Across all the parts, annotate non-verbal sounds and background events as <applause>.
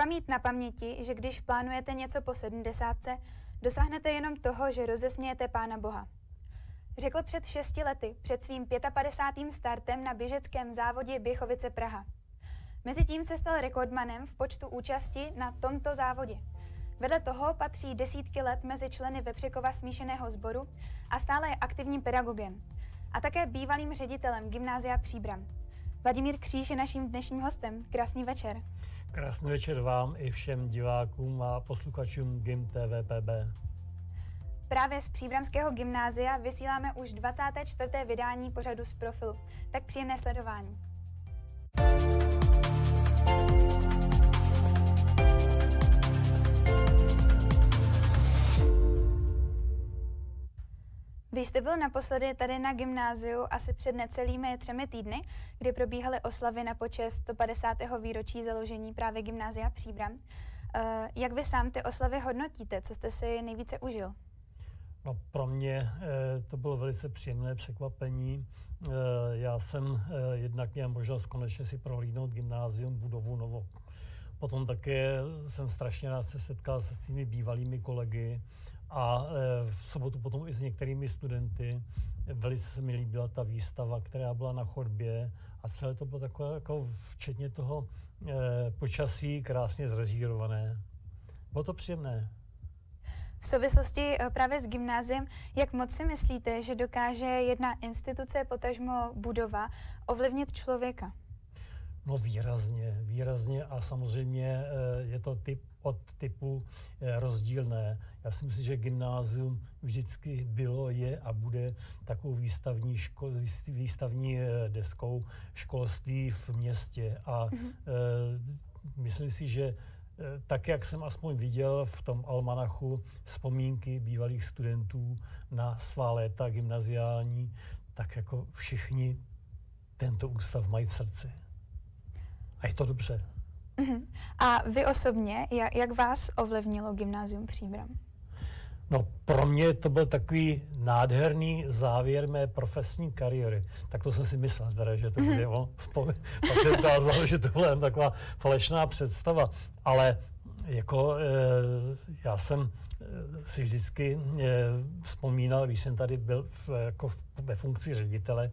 Třeba mít na paměti, že když plánujete něco po sedmdesátce, dosáhnete jenom toho, že rozesmějete Pána Boha. Řekl před šesti lety, před svým 55. startem na běžeckém závodě Běchovice Praha. Mezitím se stal rekordmanem v počtu účasti na tomto závodě. Vedle toho patří desítky let mezi členy Vepřekova smíšeného sboru a stále je aktivním pedagogem a také bývalým ředitelem Gymnázia Příbram. Vladimír Kříž je naším dnešním hostem. Krásný večer. Krásný večer vám i všem divákům a posluchačům GIM TVPB. Právě z Příbramského gymnázia vysíláme už 24. vydání pořadu z profilu. Tak příjemné sledování. Vy jste byl naposledy tady na gymnáziu asi před necelými třemi týdny, kdy probíhaly oslavy na počest 150. výročí založení právě gymnázia Příbram. Eh, jak vy sám ty oslavy hodnotíte? Co jste si nejvíce užil? No, pro mě eh, to bylo velice příjemné překvapení. Eh, já jsem jednak měl možnost konečně si prohlídnout gymnázium budovu Novo. Potom také jsem strašně rád se setkal se svými bývalými kolegy a e, v sobotu potom i s některými studenty. Velice se mi líbila ta výstava, která byla na chodbě a celé to bylo takové, jako včetně toho e, počasí, krásně zrežírované. Bylo to příjemné. V souvislosti e, právě s gymnáziem, jak moc si myslíte, že dokáže jedna instituce, potažmo budova, ovlivnit člověka? No výrazně, výrazně a samozřejmě je to typ od typu rozdílné. Já si myslím, že gymnázium vždycky bylo, je a bude takovou výstavní, ško, výstavní eh, deskou školství v městě. A mm-hmm. myslím si, že eh, tak, jak jsem aspoň viděl v tom almanachu vzpomínky bývalých studentů na svá léta gymnaziální, tak jako všichni tento ústav mají v srdci. A je to dobře. Uh-huh. A vy osobně, jak, jak vás ovlivnilo gymnázium Příbram? No pro mě to byl takový nádherný závěr mé profesní kariéry. Tak to jsem si myslel, teda, že to bude ono. Pak se ukázalo, že to byla jen taková falešná představa. Ale jako e, já jsem e, si vždycky e, vzpomínal, když jsem tady byl v, jako ve funkci ředitele,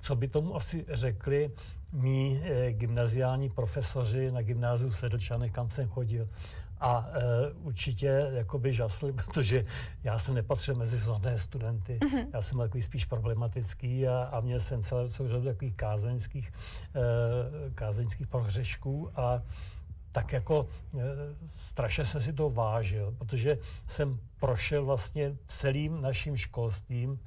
co by tomu asi řekli mý e, gymnaziální profesoři na gymnáziu Sedlčany, kam jsem chodil a e, určitě jakoby žasli, <laughs> protože já jsem nepatřil mezi zhodné studenty. Mm-hmm. Já jsem takový spíš problematický a, a měl jsem celou řadu takových kázeňských, e, kázeňských prohřešků a tak jako e, strašně jsem si to vážil, protože jsem prošel vlastně celým naším školstvím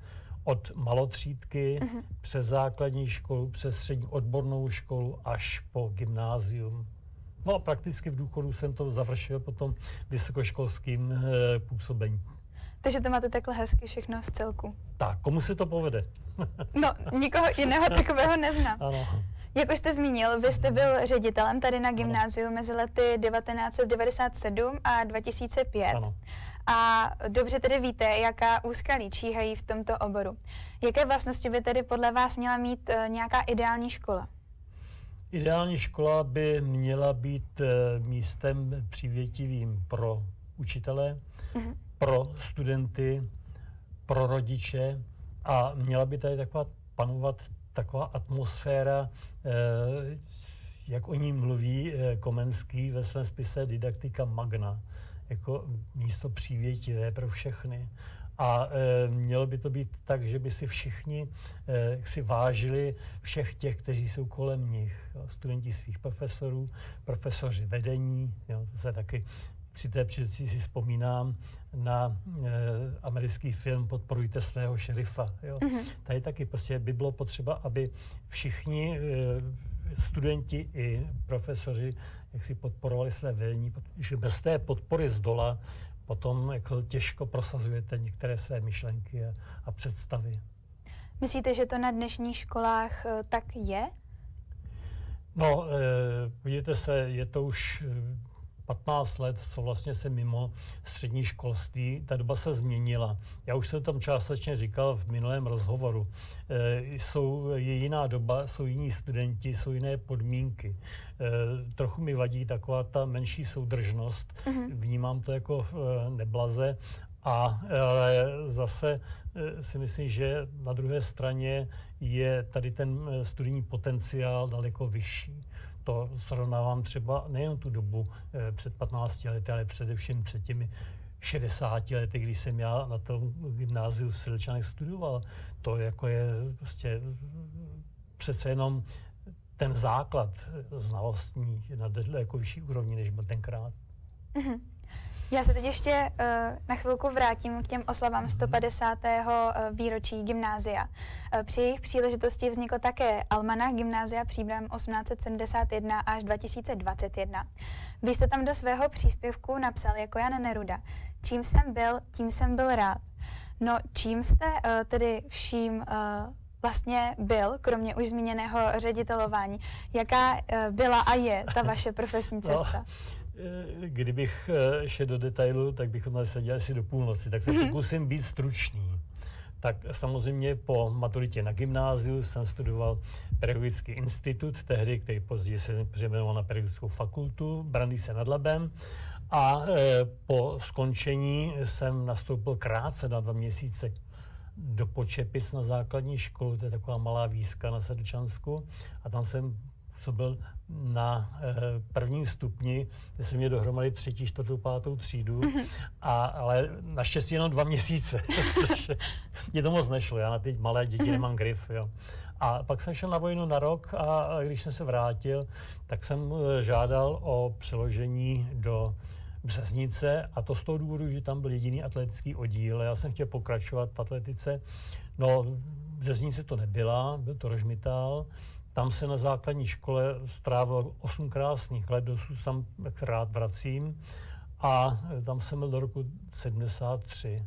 od malotřídky mm-hmm. přes základní školu, přes střední odbornou školu až po gymnázium. No a prakticky v důchodu jsem to završil potom vysokoškolským e, působením. Takže to máte takhle hezky všechno v celku. Tak, komu se to povede? no, nikoho jiného takového neznám. <laughs> Ano. Jak už jste zmínil, vy jste byl ředitelem tady na gymnáziu mezi lety 1997 a 2005. Ano. A dobře tedy víte, jaká úskalí číhají v tomto oboru. Jaké vlastnosti by tedy podle vás měla mít uh, nějaká ideální škola? Ideální škola by měla být eh, místem přívětivým pro učitele, mm-hmm. pro studenty, pro rodiče a měla by tady taková panovat taková atmosféra, eh, jak o ní mluví eh, Komenský ve svém spise Didaktika Magna, jako místo přívětivé pro všechny. A e, mělo by to být tak, že by si všichni si vážili všech těch, kteří jsou kolem nich. Studenti svých profesorů, profesoři vedení, jo, to se taky při té příležitosti si vzpomínám na e, americký film Podporujte svého šerifa. Jo. Mm-hmm. Tady taky prostě by bylo potřeba, aby všichni e, studenti i profesoři jak si podporovali své vedení, protože bez té podpory z dola potom jako těžko prosazujete některé své myšlenky a, a představy. Myslíte, že to na dnešních školách eh, tak je? No, e, podívejte se, je to už 15 let, co vlastně se mimo střední školství, ta doba se změnila. Já už jsem tam částečně říkal v minulém rozhovoru. E, jsou, je jiná doba, jsou jiní studenti, jsou jiné podmínky. E, trochu mi vadí taková ta menší soudržnost. Mm-hmm. Vnímám to jako e, neblaze. A e, zase e, si myslím, že na druhé straně je tady ten studijní potenciál daleko vyšší to srovnávám třeba nejen tu dobu eh, před 15 lety, ale především před těmi 60 lety, když jsem já na tom gymnáziu v Silčanech studoval. To jako je prostě přece jenom ten základ znalostní na daleko vyšší úrovni, než byl tenkrát. Mm-hmm. Já se teď ještě uh, na chvilku vrátím k těm oslavám 150. Mhm. Uh, eh, výročí gymnázia. Uh, při jejich příležitosti vznikl také Almanach gymnázia příbram 1871 až 2021. Vy jste tam do svého příspěvku napsal jako Jan Neruda. Čím jsem byl, tím jsem byl rád. No, čím jste uh, tedy vším uh, vlastně byl, kromě už zmíněného ředitelování? Jaká uh, byla a je ta vaše profesní <laughs> no, cesta? No. Eh, kdybych eh, šel do detailu, tak bychom tady seděli asi do půlnoci, tak se mm-hmm. pokusím být stručný. Tak samozřejmě po maturitě na gymnáziu jsem studoval pedagogický institut, tehdy, který později se přejmenoval na pedagogickou fakultu, Brandýse nad Labem. A e, po skončení jsem nastoupil krátce na dva měsíce do Počepic na základní školu, to je taková malá výzka na Sedlčansku. A tam jsem působil na e, prvním stupni, kde jsem měl dohromady třetí, čtvrtou, pátou třídu, mhm. a, ale naštěstí jenom dva měsíce, <laughs> protože mě to moc nešlo, já na ty malé děti mhm. nemám grif, jo. A pak jsem šel na vojnu na rok a, když jsem se vrátil, tak jsem e, žádal o přeložení do Březnice a to z toho důvodu, že tam byl jediný atletický oddíl. Já jsem chtěl pokračovat v atletice. No, Březnice to nebyla, byl to Rožmitál. Tam se na základní škole strávil 8 krásných let, dosud tam rád vracím. A e, tam jsem byl do roku 73. E,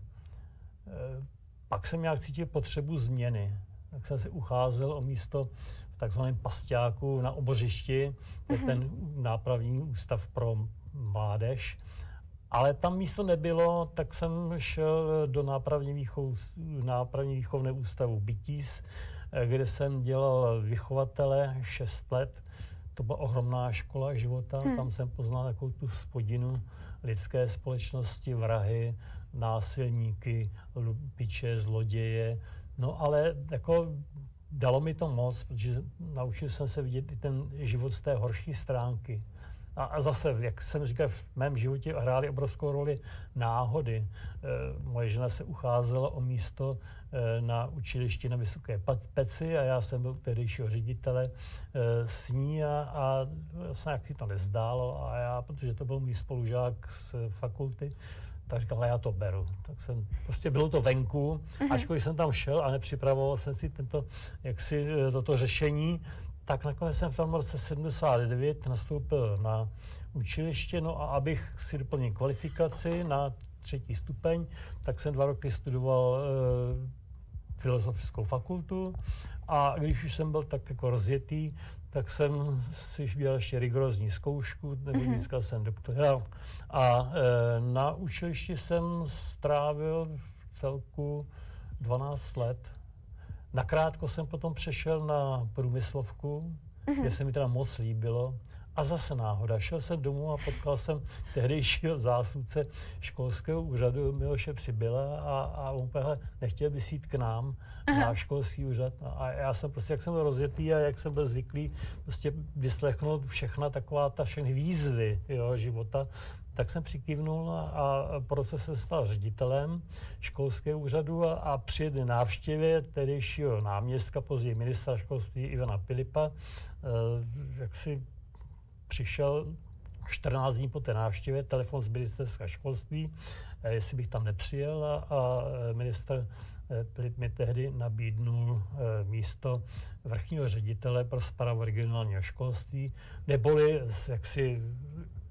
pak jsem nějak cítil potřebu změny. Tak jsem se ucházel o místo v takzvaném pasťáku na obořišti, to je mhm. ten nápravní ústav pro mládež. Ale tam místo nebylo, tak jsem šel do nápravní, výchov, nápravní výchovné ústavu Bytíz, kde jsem dělal vychovatele 6 let. To byla ohromná škola života, hmm. tam jsem poznal takovou tu spodinu lidské společnosti, vrahy, násilníky, lupiče, zloděje. No ale jako dalo mi to moc, protože naučil jsem se vidět i ten život z té horší stránky. A, a zase, jak jsem říkal, v mém životě hrály obrovskou roli náhody. E, moje žena se ucházela o místo e, na učilišti na Vysoké Peci a já jsem byl tehdejšího ředitele e, s ní a, a se nějak to nezdálo a já, protože to byl můj spolužák z fakulty, tak říkal, ale já to beru. Tak jsem, prostě bylo to venku, mm-hmm. ačkoliv jsem tam šel a nepřipravoval jsem si tento, jaksi, e, toto řešení, tak nakonec jsem v tom roce 79 nastoupil na učiliště, no a abych si doplnil kvalifikaci na třetí stupeň, tak jsem dva roky studoval e, filozofickou fakultu a když už jsem byl tak jako rozjetý, tak jsem si dělal ještě rigorózní zkoušku, nebo mm-hmm. získal jsem doktora. A e, na učilišti jsem strávil celku 12 let. Nakrátko jsem potom přešel na průmyslovku, mm-hmm. kde se mi teda moc líbilo. A zase náhoda. Šel jsem domů a potkal jsem tehdejšího zásudce školského úřadu Miloše Přibyla a, a on povedal, nechtěl by jít k nám Aha. na školský úřad. A já jsem prostě, jak jsem byl rozjetý a jak jsem byl zvyklý prostě vyslechnout všechna taková ta všechny výzvy jo, života, tak jsem přikývnul a, proces se stal ředitelem školského úřadu a, a při jedné návštěvě tehdejšího náměstka, později ministra školství Ivana Pilipa, eh, jak si přišel 14 dní po té návštěvě telefon z ministerstva školství, eh, jestli bych tam nepřijel a, a minister mi tehdy nabídnul místo vrchního ředitele pro zprávu regionálního školství, neboli jaksi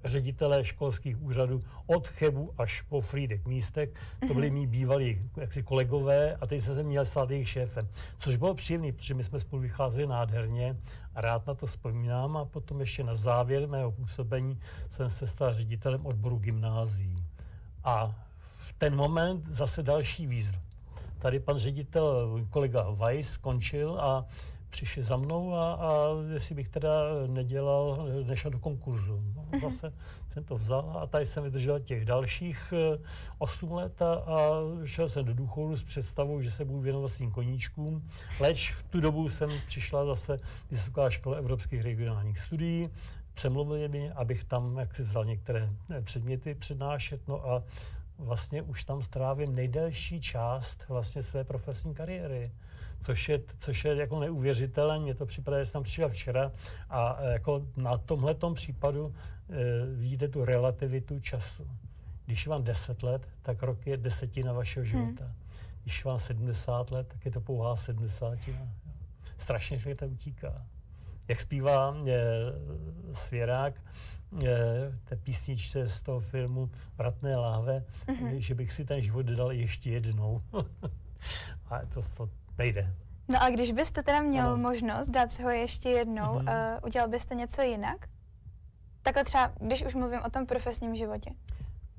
ředitelé školských úřadů od Chebu až po Frýdek místek. To byli mhm. mý bývalí jaksi kolegové a teď se měl stát jejich šéfem. Což bylo příjemné, protože my jsme spolu vycházeli nádherně a rád na to vzpomínám. A potom ještě na závěr mého působení jsem se stal ředitelem odboru gymnázií. A v ten moment zase další výzva. Tady pan ředitel, kolega Weiss, skončil a přišli za mnou a, a jestli bych teda nedělal, nešel do konkurzu. No, mhm. zase jsem to vzal a tady jsem vydržel těch dalších 8 eh, let a, a šel jsem do důchodu s představou, že se budu věnovat svým koníčkům. Leč v tu dobu jsem přišla zase Vysoká škola evropských regionálních studií, přemluvili mě, abych tam jak si vzal některé eh, předměty přednášet, no a vlastně už tam strávím nejdelší část vlastně své profesní kariéry což je, což je jako neuvěřitelné. Mně to připadá, že jsem přišel včera a e, jako na tomhle případu e, vidíte tu relativitu času. Když vám 10 let, tak rok je desetina vašeho hmm. života. Hmm. Když vám 70 let, tak je to pouhá 70. Strašně to utíká. Jak zpívá e, Svěrák, e, té písničce z toho filmu Vratné láhve, mm-hmm. že bych si ten život dal ještě jednou. <laughs> a to, to nejde. No a když byste teda měl ano. možnost dát si ho ještě jednou, mm-hmm. uh, udělal byste něco jinak? Takhle třeba, když už mluvím o tom profesním životě.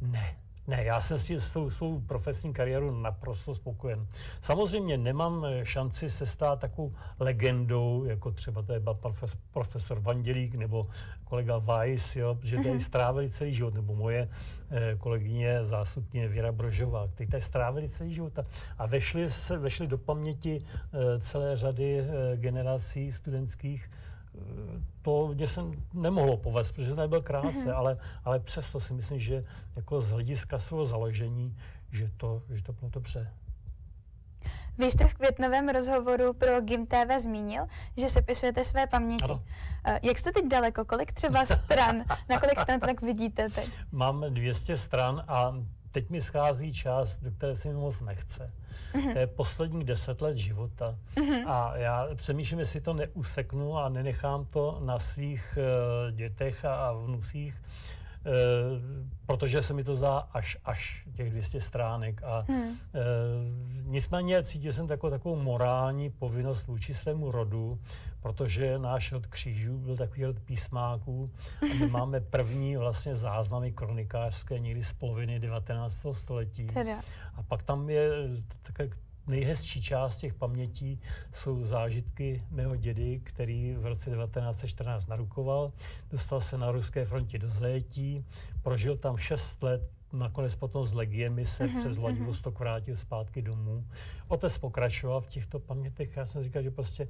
Ne, ne, já jsem si s tou svou profesní kariéru naprosto spokojen. Samozřejmě nemám eh, šanci se stát takovou legendou, jako třeba to je profesor, profesor Vandělík nebo kolega Weiss, jo, že tady mhm. strávili celý život, nebo moje eh, kolegyně zástupně Věra Brožová, kteří tady strávili celý život a, a vešli, se, vešli do paměti eh, celé řady eh, generací studentských, to mě jsem nemohlo povést, protože to nebyl krátce, mm-hmm. ale, ale přesto si myslím, že jako z hlediska svého založení, že to, že to bylo dobře. Vy jste v květnovém rozhovoru pro Gim TV zmínil, že sepisujete své paměti. Ano. Eh, jak jste teď daleko? Kolik třeba stran? Na kolik stran tak vidíte teď? Mám 200 stran a teď mi schází část, do které se mi moc nechce. Mm-hmm. To je posledních deset let života. Mm-hmm. A já přemýšlím, jestli to neuseknu a nenechám to na svých uh, dětech a, a vnucích, protože se mi to zdá až, až těch 200 stránek. A mm. uh, nicméně cítil jsem takovou, takovou morální povinnost vůči svému rodu, protože náš od křížů byl takový od písmáků a my <laughs> máme první vlastně záznamy kronikářské někdy z poloviny 19. století. Teda. A pak tam je také nejhezčí část těch pamětí jsou zážitky mého dědy, který v roce 1914 narukoval, dostal se na ruské frontě do zajetí, prožil tam 6 let, nakonec potom s legiemi se mm-hmm, přes Vladivostok vrátil zpátky domů. Otec pokračoval v těchto pamětech. Já jsem říkal, že prostě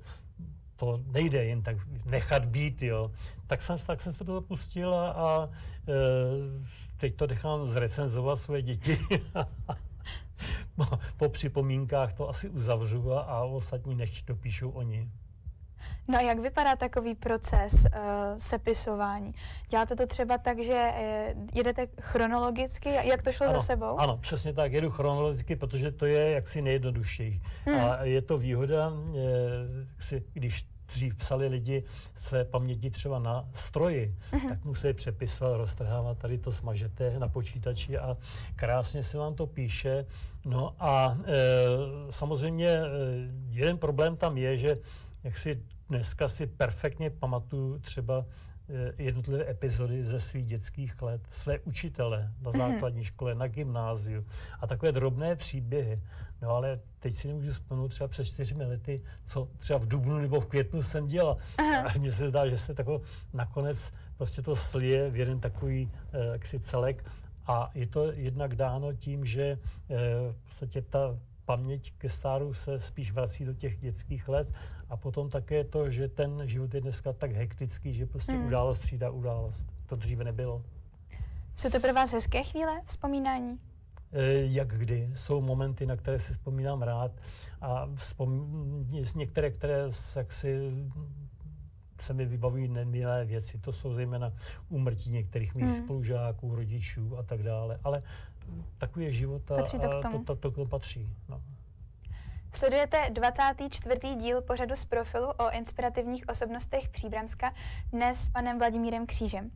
to nejde jen tak nechat být, jo. Tak jsem, tak jsem se to dopustil a, a e, teď to nechám zrecenzovat své děti. <laughs> <laughs> po, po připomínkách to asi uzavřu a, a ostatní nech dopíšou oni. No a jak vypadá takový proces uh, sepisování? Děláte to třeba tak, že uh, jedete chronologicky? Jak to šlo ano, za sebou? Ano, přesně tak. Jedu chronologicky, protože to je jaksi nejjednodušší. Hmm. A je to výhoda, uh, jaksi, když dřív psali lidi své paměti třeba na stroji, uh-huh. tak musí přepisovat, roztrhávat, tady to smažete na počítači a krásně se vám to píše. No a e, samozřejmě e, jeden problém tam je, že jak si dneska si perfektně pamatuju třeba jednotlivé epizody ze svých dětských let, své učitele na mhm. základní škole, na gymnáziu a takové drobné příběhy. No ale teď si nemůžu vzpomenout třeba před čtyřmi lety, co třeba v dubnu nebo v květnu jsem dělal. Aha. A mně se zdá, že se tako nakonec prostě to slije v jeden takový eh, celek. A je to jednak dáno tím, že eh, v podstatě ta paměť ke stáru se spíš vrací do těch dětských let a potom také to, že ten život je dneska tak hektický, že prostě hmm. událost třídá událost. To dříve nebylo. Jsou to pro vás hezké chvíle vzpomínání? Eh, jak kdy. Jsou momenty, na které si vzpomínám rád a vzpom- některé, které si se mi vybavují nemilé věci. To jsou zejména úmrtí některých mých hmm. spolužáků, rodičů a tak dále. Ale takový je život a, patří to, k tomu. a to, to, to, to patří. No. Sledujete 24. díl pořadu z profilu o inspirativních osobnostech Příbramska dnes s panem Vladimírem Křížem.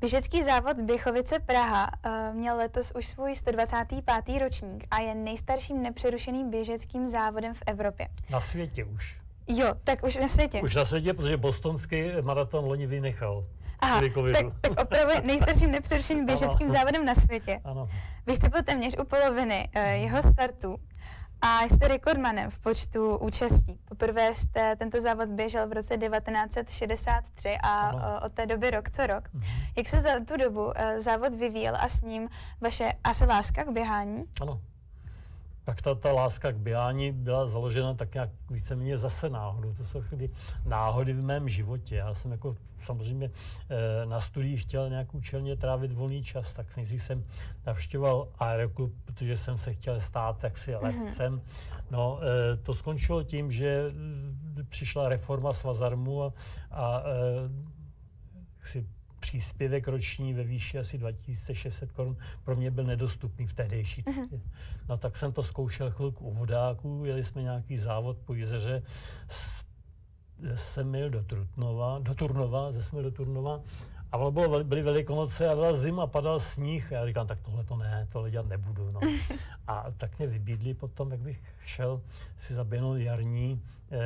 Běžecký závod Běchovice Praha uh, měl letos už svůj 125. ročník a je nejstarším nepřerušeným běžeckým závodem v Evropě. Na světě už. Jo, tak už na světě. Už na světě, protože bostonský maraton loni vynechal. Aha, tak, tak opravdu nejstarším nepřerušeným běžeckým ano. závodem na světě. Ano. Vy jste byl téměř u poloviny uh, jeho startu a jste rekordmanem v počtu účastí. Poprvé jste tento závod běžel v roce 1963 a ano. od té doby rok co rok. Mhm. Jak se za tu dobu uh, závod vyvíjel a s ním vaše asi láska k běhání? Ano, tak ta, ta láska k běhání byla založena tak nějak víceméně zase náhodou. To jsou všechny náhody v mém životě. Já jsem jako samozřejmě e, na studiích chtěl nějak účelně trávit volný čas, tak nejdřív jsem navštěvoval aeroklub, protože jsem se chtěl stát taksi letcem. Mm-hmm. No, e, to skončilo tím, že přišla reforma Svazarmu a, a si příspěvek roční ve výši asi 2600 korun pro mě byl nedostupný v tehdejší uh-huh. No tak jsem to zkoušel chvilku u vodáků, jeli jsme nějaký závod po jezeře, jsem jel do Trutnova, do Turnova, ze jsme do Turnova a bylo, byly velikonoce a byla zima, padal sníh. A já říkám, tak tohle to ne, tohle dělat nebudu. No. <laughs> A tak mě vybídli potom, jak bych šel si zaběhnout jarní e,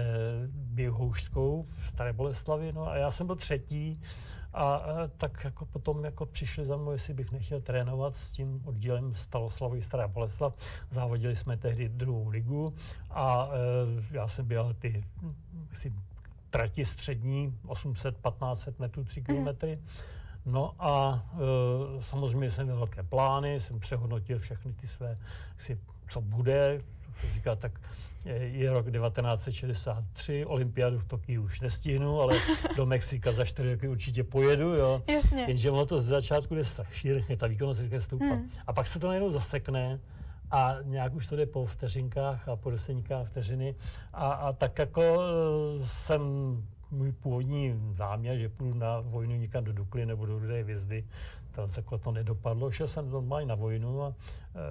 běhoušskou v Staré Boleslavi. No a já jsem byl třetí a, a tak jako potom jako přišli za mnou, jestli bych nechtěl trénovat s tím oddílem Staloslavu Stará Boleslav. Závodili jsme tehdy druhou ligu a e, já jsem byl ty si, trati střední, 800-1500 metrů, 3 kilometry. No a e, samozřejmě jsem měl velké plány, jsem přehodnotil všechny ty své, si, co bude, říká, tak je rok 1963, olympiádu v Tokiu už nestihnu, ale do Mexika za čtyři roky určitě pojedu, jo. Jasně. Jenže ono to z začátku jde strašně rychle, ta výkonnost rychle stoupá. Hmm. A pak se to najednou zasekne a nějak už to jde po vteřinkách a po desetínkách vteřiny a, a tak jako e, jsem můj původní záměr, že půjdu na vojnu někam do Dukly nebo do Rudé hvězdy, to, jako to nedopadlo. Šel jsem normálně na vojnu a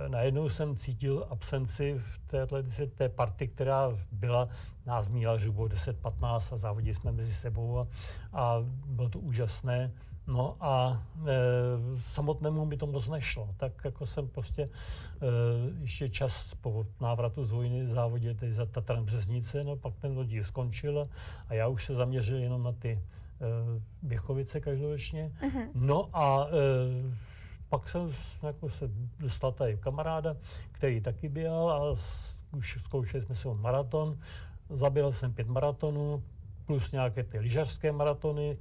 e, najednou jsem cítil absenci v téhle té party, která byla, nás míla žubo 10-15 a závodili jsme mezi sebou a, a bylo to úžasné. No a e, samotnému mi to moc nešlo. Tak jako jsem prostě e, ještě čas po návratu z vojny závodil tady za Tatran Březnice, no pak ten oddíl skončil a já už se zaměřil jenom na ty Běchovice každoročně. Uh-huh. No a e, pak jsem jako se dostal tady kamaráda, který taky běhal a už zkoušeli jsme si maraton. Zaběhl jsem pět maratonů, plus nějaké ty lyžařské maratony.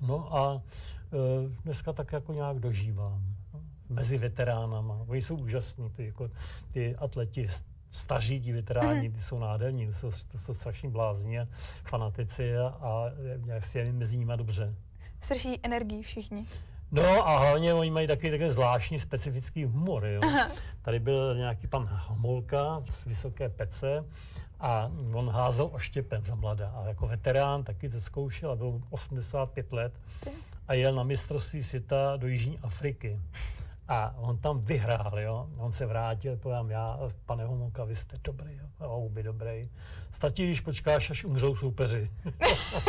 No a e, dneska tak jako nějak dožívám. No, mezi veteránama. Oni jsou úžasní, ty, jako, ty atleti staří, ti veteráni, ty jsou nádherní, to jsou, to jsou strašní blázni a fanatici a, a nějak si je mezi nimi dobře. Srší energii všichni. No a hlavně oni mají taky takový zvláštní specifický humor. Jo. Tady byl nějaký pan Homolka z Vysoké pece a on házel oštěpem za mladá. A jako veterán taky to zkoušel a byl 85 let a jel na mistrovství světa do Jižní Afriky. A on tam vyhrál, jo. On se vrátil, povím, já, pane Homolka, vy jste dobrý, jo. Houby dobrý. Stačí, když počkáš, až umřou soupeři.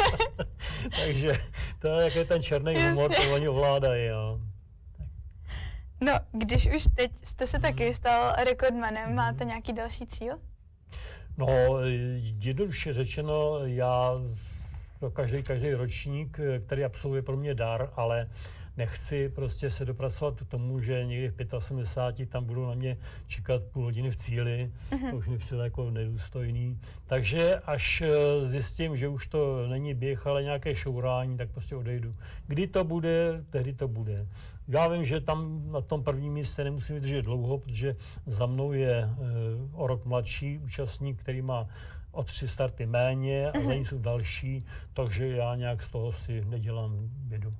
<laughs> Takže to je jaký ten černý humor, to oni ovládají, jo. No, když už teď jste se taky stal rekordmanem, mhm. máte nějaký další cíl? No, jednoduše řečeno, já každý, každý ročník, který absolvuje pro mě dar, ale nechci prostě se dopracovat k tomu, že někdy v 85 tam budou na mě čekat půl hodiny v cíli, uh-huh. to už mi přijde jako nedůstojný. Takže až eh, zjistím, že už to není běh, ale nějaké šourání, tak prostě odejdu. Kdy to bude, tehdy to bude. Já vím, že tam na tom prvním místě nemusím vydržet dlouho, protože za mnou je e, o rok mladší účastník, který má o tři starty méně a za ní jsou další, takže já nějak z toho si nedělám bědu.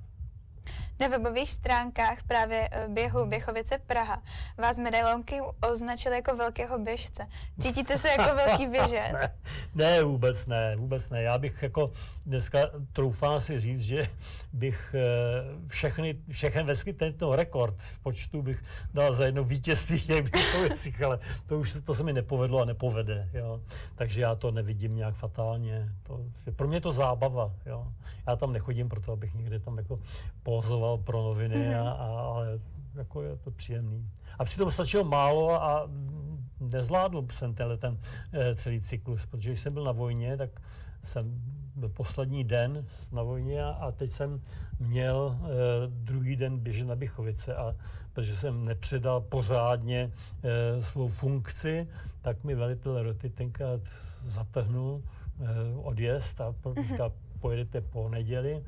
Na webových stránkách právě eh, běhu Běchovice Praha vás medailonky označili jako velkého běžce. Cítíte se jako velký <laughs> běžec? ne, ne, vůbec ne, vůbec ne. Já bych jako dneska troufám si říct, že bych eh, všechny, všechny vesky tento rekord v počtu bych dal za jedno vítězství těch Běchovicích, ale to už to se mi nepovedlo a nepovede. Jo. Takže já to nevidím nějak fatálně. To, pro mě je to zábava. Jo. Já tam nechodím proto, abych někde tam jako pozoval pro noviny, mm-hmm. a, a, ale jako je to příjemný. A přitom stačilo málo a nezvládl jsem tenhle ten e, celý cyklus, protože když jsem byl na vojně, tak jsem byl poslední den na vojně a, a teď jsem měl e, druhý den běžet na Bychovice a protože jsem nepředal pořádně e, svou funkci, tak mi velitel roty tenkrát zatrhnul e, odjezd a mm-hmm. říkal, pojedete po neděli,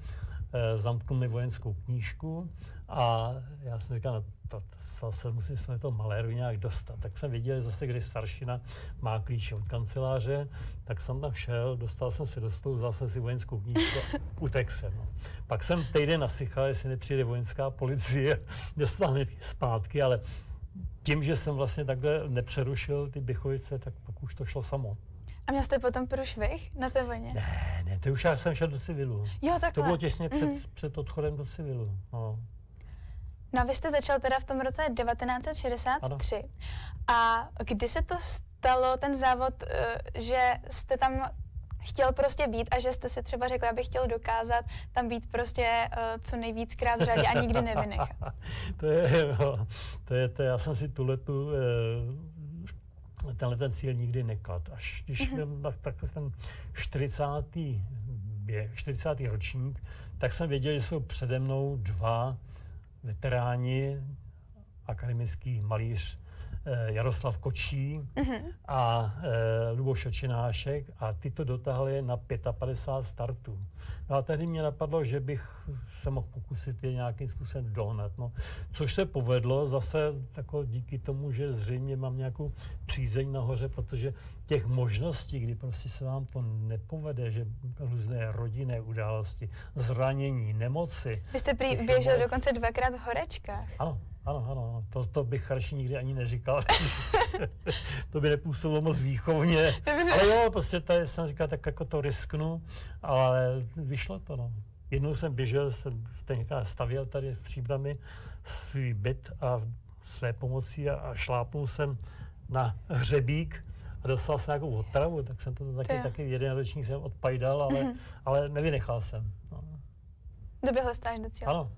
zamknul mi vojenskou knížku a já jsem říkal, no, se musím se to maléru nějak dostat. Tak jsem viděl, že zase, když staršina má klíče od kanceláře, tak jsem tam šel, dostal jsem se do stolu, vzal jsem si vojenskou knížku a utek jsem. No. Pak jsem týden nasychal, jestli nepřijde vojenská policie, <laughs> dostal mě zpátky, ale tím, že jsem vlastně takhle nepřerušil ty Bychovice, tak pak už to šlo samo. A měl jste potom průšvih na té vojně? Ne, ne, to už já jsem šel do civilu. Jo, takhle. To bylo těsně před, mm. před odchodem do civilu. No. No a vy jste začal teda v tom roce 1963. Ano. A kdy se to stalo, ten závod, eh, že jste tam chtěl prostě být a že jste si třeba řekl, abych chtěl dokázat tam být prostě uh, co nejvíckrát v řadě a nikdy nevynechat. <laughs> to, je, jo, to je, to je, já jsem si tu letu, eh, tenhle ten cíl nikdy neklad. Až když mm-hmm. byl tak, tak ten 40. Bě, 40. ročník, tak jsem věděl, že jsou přede mnou dva veteráni, akademický malíř Jaroslav Kočí uh-huh. a e, Luboš Očinášek a ty to dotáhli na 55 startů. No a tehdy mě napadlo, že bych se mohl pokusit je nějakým způsobem dohnat. No, což se povedlo zase jako díky tomu, že zřejmě mám nějakou přízeň nahoře, protože těch možností, kdy prostě se vám to nepovede, že různé rodinné události, zranění, nemoci. Vy jste prý běžel dokonce dvakrát v horečkách. Ano, ano, ano, to, to bych radši nikdy ani neříkal. <laughs> to by nepůsobilo moc výchovně. Ale jo, prostě tady jsem říkal, tak jako to risknu, ale vyšlo to, no. Jednou jsem běžel, jsem stavěl tady v Příbrami svůj byt a své pomocí a, a šlápnul jsem na hřebík a dostal jsem nějakou otravu, tak jsem to taky, taky jeden ročník jsem odpajdal, ale, mm-hmm. ale nevynechal jsem. No. Doběhl jste až do cíle. Ano.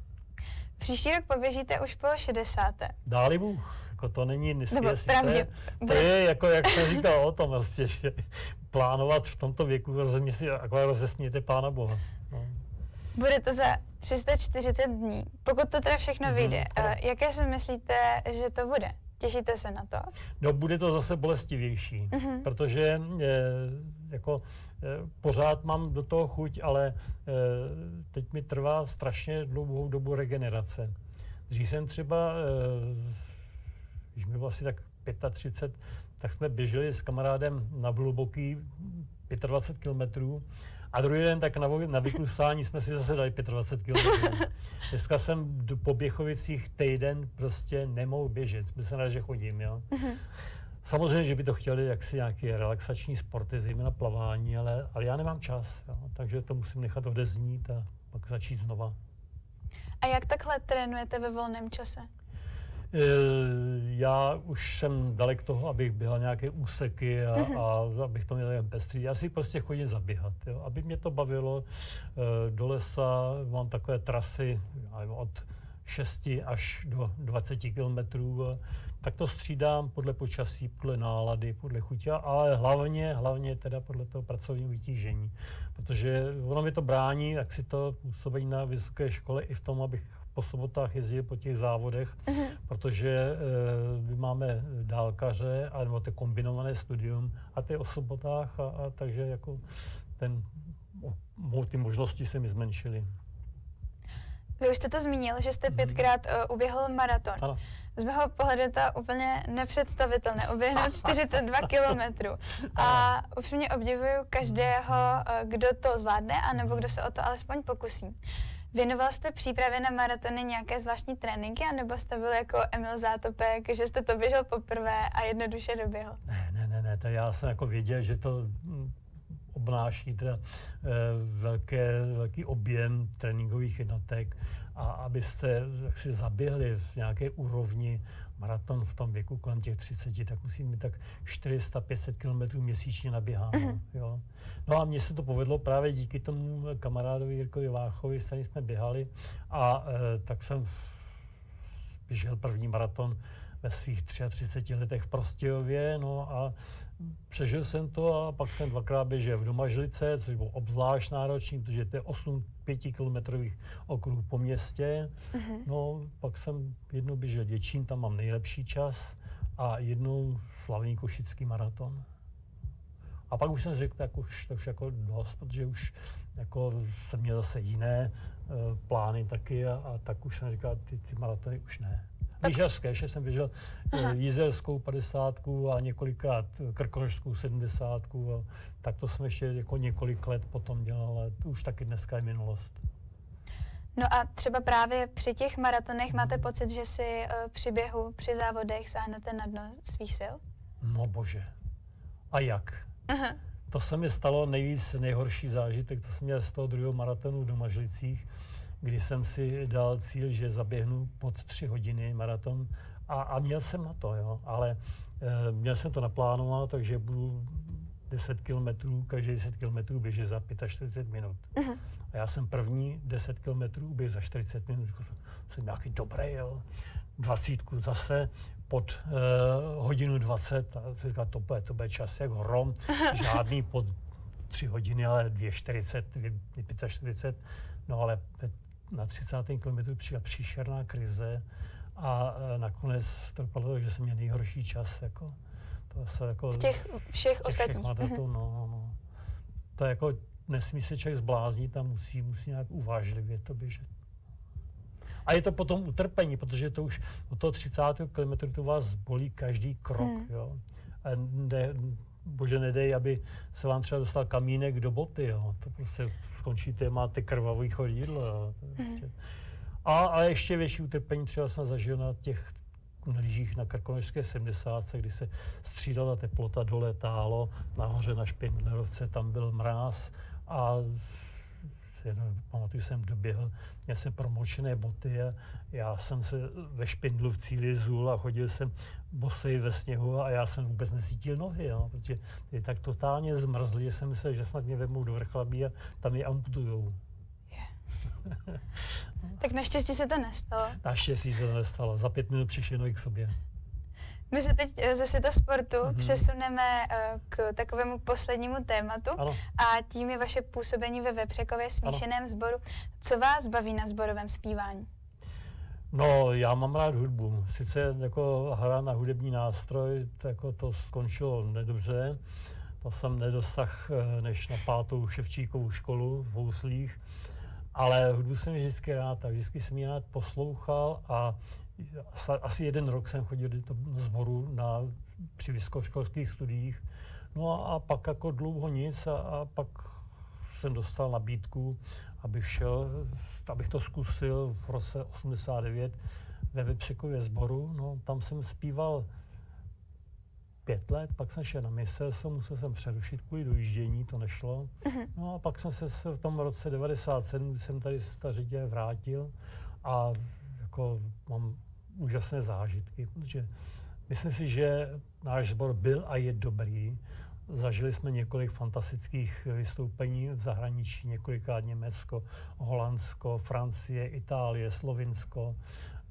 Příští rok poběžíte už po 60. Dáli Bůh. Jako to není nesvěsité. To, je, to je jako, jak jsem říkal o tom, vlastně, že plánovat v tomto věku rozhodně jako rozesmějte Pána Boha. No. Bude to za 340 dní. Pokud to teda všechno mm-hmm, vyjde, jaké si myslíte, že to bude? Těšíte se na to? No, bude to zase bolestivější, mm-hmm. protože e, jako e, pořád mám do toho chuť, ale e, teď mi trvá strašně dlouhou dobu regenerace. Když jsem třeba, e, když mi bylo asi tak 35, tak jsme běželi s kamarádem na hluboký 25 kilometrů a druhý den tak na, na vyklusání jsme si zase dali 25 km. Dneska jsem po Běchovicích týden prostě nemohl běžet. Se že chodím, jo. Samozřejmě, že by to chtěli jaksi nějaké relaxační sporty, zejména plavání, ale, ale já nemám čas, jo, takže to musím nechat odeznít a pak začít znova. A jak takhle trénujete ve volném čase? Eh, já už jsem dalek toho, abych běhal nějaké úseky a, mm-hmm. a abych to měl jen pestrý. Já si prostě chodím zaběhat, jo. aby mě to bavilo. Eh, do lesa mám takové trasy od 6 až do 20 kilometrů. Tak to střídám podle počasí, podle nálady, podle chutě, ale hlavně, hlavně teda podle toho pracovního vytížení. Protože ono mi to brání, jak si to působení na vysoké škole i v tom, abych po sobotách jezdili po těch závodech, uh-huh. protože e, my máme dálkaře, a, nebo to kombinované studium a ty o sobotách, a, a takže jako ten, o, ty možnosti se mi zmenšily. Vy už jste to zmínil, že jste mhm. pětkrát uh, uběhl maraton. Ano. Z mého pohledu je to úplně nepředstavitelné, uběhnout <laughs> 42 kilometrů. A upřímně obdivuju každého, uh, kdo to zvládne, anebo kdo se o to alespoň pokusí. Věnoval jste přípravě na maratony nějaké zvláštní tréninky, anebo jste byl jako Emil Zátopek, že jste to běžel poprvé a jednoduše doběhl? Ne, ne, ne, ne, to já jsem jako věděl, že to mm, obnáší teda e, velké, velký objem tréninkových jednotek a abyste si zaběhli v nějaké úrovni maraton v tom věku kolem těch 30, tak musí mít tak 400-500 km měsíčně naběháno. Mm-hmm. Jo. No a mně se to povedlo právě díky tomu kamarádovi Jirkovi Váchovi, s kterým jsme běhali a e, tak jsem běžel první maraton ve svých 33 letech v Prostějově, no a přežil jsem to a pak jsem dvakrát běžel v Domažlice, což bylo obzvlášť náročný, protože to je 8 pětikilometrových okruhů po městě. Uh-huh. No, pak jsem jednou běžel Děčín, tam mám nejlepší čas a jednou slavný košický maraton. A pak už jsem řekl, tak už, to už jako dost, protože už jako jsem měl zase jiné uh, plány taky a, a tak už jsem říkal, ty, ty maratony už ne. Lyžařské, ještě jsem běžel uh, jizerskou 50 a několikrát krkonožskou 70 a tak to jsem ještě jako několik let potom dělal, ale to už taky dneska je minulost. No a třeba právě při těch maratonech hmm. máte pocit, že si uh, při běhu, při závodech sáhnete na dno svých sil? No bože. A jak? Uh-huh. To se mi stalo nejvíc nejhorší zážitek, to jsem měl z toho druhého maratonu v Domažlicích, kdy jsem si dal cíl, že zaběhnu pod tři hodiny maraton. A, a měl jsem na to, jo, ale e, měl jsem to naplánovat, takže budu 10 kilometrů, každý 10 kilometrů běžet za 45 minut. Uh-huh. A já jsem první 10 kilometrů běž za 40 minut, jsem, jsem nějaký dobrý, jo. 20 zase pod uh, hodinu 20 a jsem říkal, to bude, to bude čas jak hrom, žádný pod 3 hodiny, ale 2,40, 2,45, no ale na 30. kilometru přišla příšerná krize a uh, nakonec to dopadlo, že jsem měl nejhorší čas, jako to se jako, z těch všech z těch ostatních. Všech madatů, no, no, no. To je jako, nesmí se člověk zbláznit a musí, musí nějak uvážlivě to běžet. A je to potom utrpení, protože to už od toho 30. kilometru to vás bolí každý krok. Hmm. Jo. A ne, bože nedej, aby se vám třeba dostal kamínek do boty. Jo. To prostě skončíte, máte krvavý chodidlo. Jo. To hmm. prostě. a, a ještě větší utrpení třeba jsem zažil na těch na lyžích na Krkonožské 70, kdy se střídala teplota, dole tálo, nahoře na Špindlerovce tam byl mráz a no, pamatuju, jsem doběhl, měl jsem promočené boty a já jsem se ve špindlu v cíli zul a chodil jsem bosej ve sněhu a já jsem vůbec necítil nohy, jo, protože je tak totálně zmrzli, že jsem myslel, že snad mě vezmou do vrchlabí a tam je amputujou. tak naštěstí se to nestalo. Naštěstí se to nestalo. Za pět minut přišli k sobě. My se teď eh, ze světa sportu mm-hmm. přesuneme uh, k takovému poslednímu tématu ano. a tím je vaše působení ve Vepřekově smíšeném ano. sboru. Co vás baví na sborovém zpívání? No, já mám rád hudbu. Sice jako hra na hudební nástroj, to, jako to skončilo nedobře. To jsem nedosah eh, než na pátou Ševčíkovou školu v Houslích. Ale hudbu jsem vždycky rád a vždycky jsem ji rád poslouchal a asi jeden rok jsem chodil do sboru na, při vysokoškolských studiích. No a, a pak jako dlouho nic a, a pak jsem dostal nabídku, abych šel, abych to zkusil v roce 89 ve Vepřekově sboru. No, tam jsem zpíval pět let, pak jsem šel na ministerstvo, musel jsem přerušit kvůli dojíždění, to nešlo. Uh-huh. No a pak jsem se v tom roce 97, kdy jsem tady stařitě vrátil a jako mám úžasné zážitky, protože myslím si, že náš sbor byl a je dobrý. Zažili jsme několik fantastických vystoupení v zahraničí, několikrát Německo, Holandsko, Francie, Itálie, Slovinsko,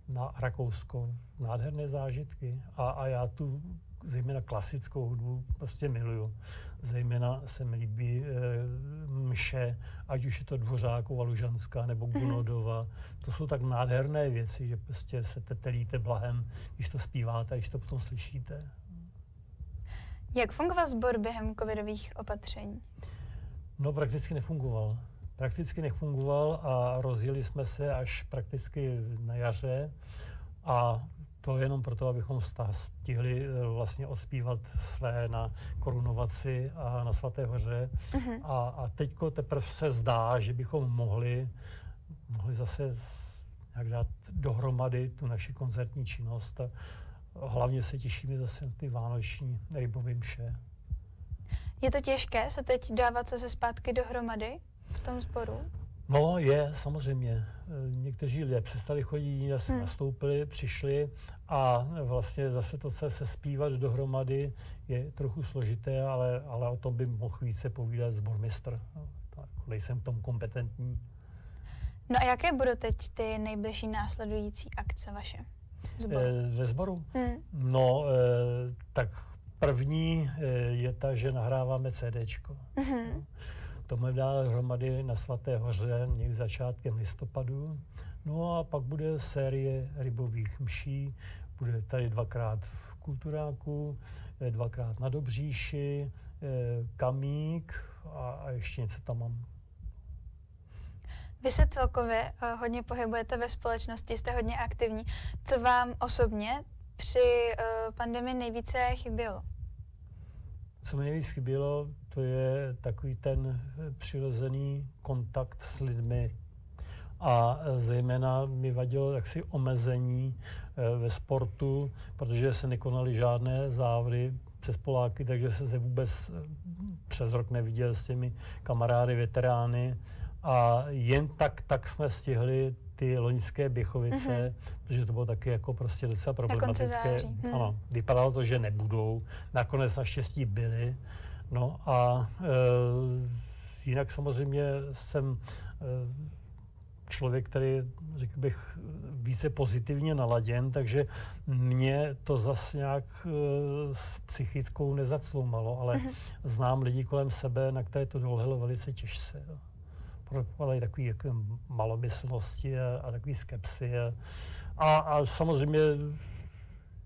na Rakousko. Nádherné zážitky. A, a já tu zejména klasickou hudbu prostě miluju. Zejména se mi líbí e, mše, ať už je to Dvořákova, Lužanská nebo mhm. Gunodova. To jsou tak nádherné věci, že prostě se tetelíte blahem, když to zpíváte, když to potom slyšíte. Jak fungoval sbor během covidových opatření? No prakticky nefungoval. Prakticky nefungoval a rozjeli jsme se až prakticky na jaře a to jenom proto, abychom stihli eh, vlastně odspívat své na korunovaci a na Svaté hoře. Uh-huh. A, a teďko teprve se zdá, že bychom mohli mohli zase nějak dát dohromady tu naši koncertní činnost. A hlavně se těšíme zase na ty vánoční rybové mše. Je to těžké se teď dávat se zpátky dohromady v tom sboru? No je, samozřejmě. Někteří lidé přestali chodit, jiní zase hmm. nastoupili, přišli a vlastně zase to se, se zpívat dohromady je trochu složité, ale, ale o tom by mohl více povídat zbormistr. No, tak, nejsem v tom kompetentní. No a jaké budou teď ty nejbližší následující akce vaše? Zboru? E, ve sboru? Hmm. No, e, tak první e, je ta, že nahráváme CDčko. Mm-hmm. No, to máme dát hromady na Svaté hoře někdy začátkem listopadu. No a pak bude série rybových mší, bude tady dvakrát v Kulturáku, dvakrát na Dobříši, Kamík a, a ještě něco tam mám vy se celkově uh, hodně pohybujete ve společnosti, jste hodně aktivní. Co vám osobně při pandemii nejvíce chybělo? Co mi nejvíc chybělo, to je takový ten eh, přirozený kontakt s lidmi. A zejména mi vadilo jaksi omezení ve sportu, protože se nekonaly žádné závody přes Poláky, takže se se vůbec přes rok neviděl s těmi kamarády, veterány a jen tak, tak jsme stihli ty loňské Běchovice, mm-hmm. protože to bylo taky jako prostě docela problematické. Hmm. Ano, vypadalo to, že nebudou. Nakonec naštěstí byly. No a e, jinak samozřejmě jsem e, člověk, který, řekl bych, více pozitivně naladěn, takže mě to zas nějak e, s psychickou nezacloumalo, ale mm-hmm. znám lidi kolem sebe, na které to dolehlo velice těžce. Jo ale takový jako malomyslnosti a, a takový skepsy. A, a, a samozřejmě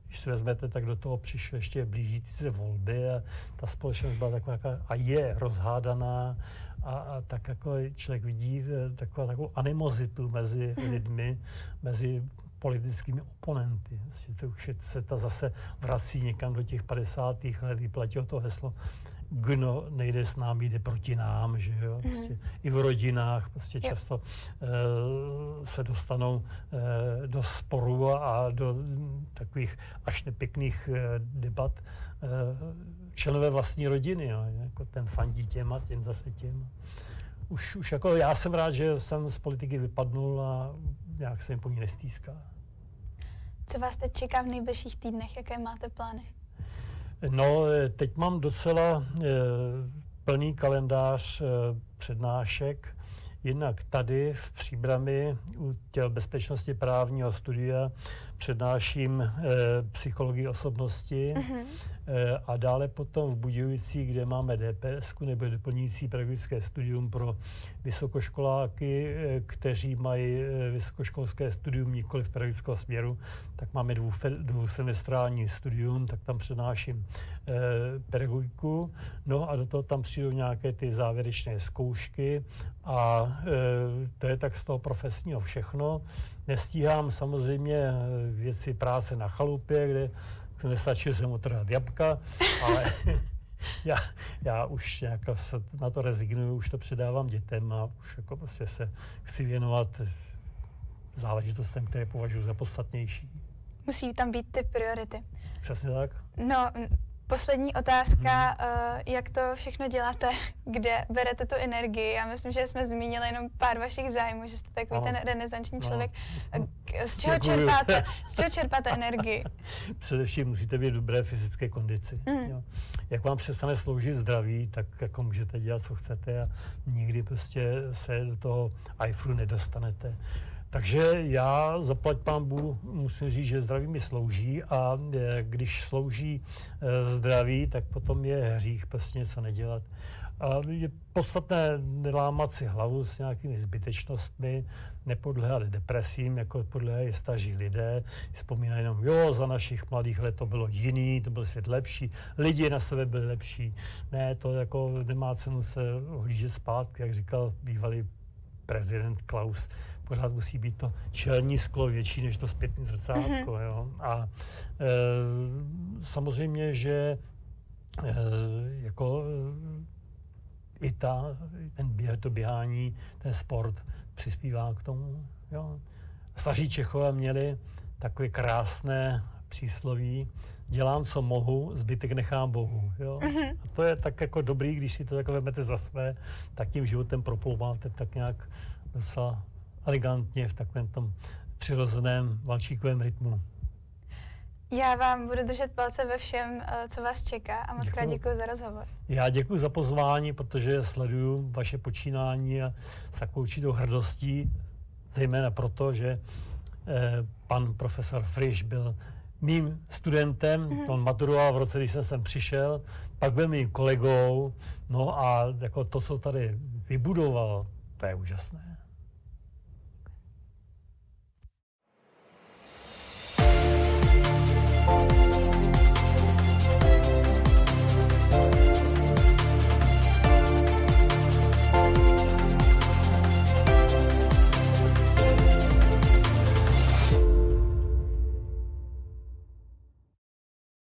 když si vezmete, tak do toho přišly ještě blížící se volby a ta společnost byla taková a je rozhádaná a, a tak jako člověk vidí eh, takovou, takovou animozitu mezi lidmi, mezi politickými oponenty. Vlastně to už se ta zase vrací někam do těch 50. let, kdy platilo to heslo kdo nejde s námi, jde proti nám, že jo. Mhm. Prostě mm. I v rodinách prostě často uh, se dostanou uh, do sporů a do takových až nepěkných uh, debat uh, členové vlastní rodiny, jo, jako ten fandí těm a těm zase těm. Už, už jako já jsem rád, že jsem z politiky vypadnul a nějak se jim po ní nestýská. Co vás teď čeká v nejbližších týdnech? Jaké máte plány? No, teď mám docela e, plný kalendář e, přednášek. Jinak tady v Příbrami u těl bezpečnosti právního studia přednáším e, psychologii osobnosti uh-huh. e, a dále potom v Budějovicích, kde máme DPS, nebo doplňující pedagogické studium pro vysokoškoláky, e, kteří mají vysokoškolské studium nikoli v pedagogického směru, tak máme dvou, dvousemestrální studium, tak tam přednáším e, pedagogiku, no a do toho tam přijdou nějaké ty závěrečné zkoušky a e, to je tak z toho profesního všechno. Nestíhám samozřejmě eh, věci práce na chalupě, kde se nestačil jsem otrhat jabka, ale <laughs> já, já už nějak se na to rezignuju, už to předávám dětem a už jako prostě se chci věnovat záležitostem, které považuji za podstatnější. Musí tam být ty priority. Přesně tak. No, Poslední otázka, hmm. jak to všechno děláte, <laughs> kde berete tu energii? Já myslím, že jsme zmínili jenom pár vašich zájmů, že jste takový ano. ten renesanční člověk. Z čeho čerpáte, <laughs> z čeho čerpáte energii? <laughs> Především musíte být v dobré fyzické kondici. Hmm. Jo. Jak vám přestane sloužit zdraví, tak jako můžete dělat, co chcete a nikdy prostě se do toho iFru nedostanete. Takže já, zaplať pán Bůh, musím říct, že zdraví mi slouží a e, když slouží e, zdraví, tak potom je hřích prostě něco nedělat. A je podstatné nelámat si hlavu s nějakými zbytečnostmi, nepodléhat depresím, jako podléhají staří lidé. Vzpomínají jenom, jo, za našich mladých let to bylo jiný, to byl svět lepší, lidi na sebe byli lepší. Ne, to jako nemá cenu se ohlížet zpátky, jak říkal bývalý prezident Klaus pořád musí být to čelní sklo větší než to zpětné zrcátko. Mm-hmm. Jo? A e, samozřejmě, že e, jako e, i ta, ten běh, to běhání, ten sport, přispívá k tomu. Jo. Staří Čechové měli takové krásné přísloví, dělám, co mohu, zbytek nechám Bohu. Jo? Mm-hmm. A to je tak jako dobrý, když si to tak vezmete za své, tak tím životem proplouváte tak nějak docela elegantně v takovém tom přirozeném valčíkovém rytmu. Já vám budu držet palce ve všem, eh, co vás čeká a moc krát děkuji za rozhovor. Já děkuji za pozvání, protože sleduju vaše počínání a s takovou určitou hrdostí, zejména proto, že eh, pan profesor Frisch byl mým studentem, mm-hmm. on maturoval v roce, když jsem sem přišel, pak byl mým kolegou, no a jako to, co tady vybudoval, to je úžasné.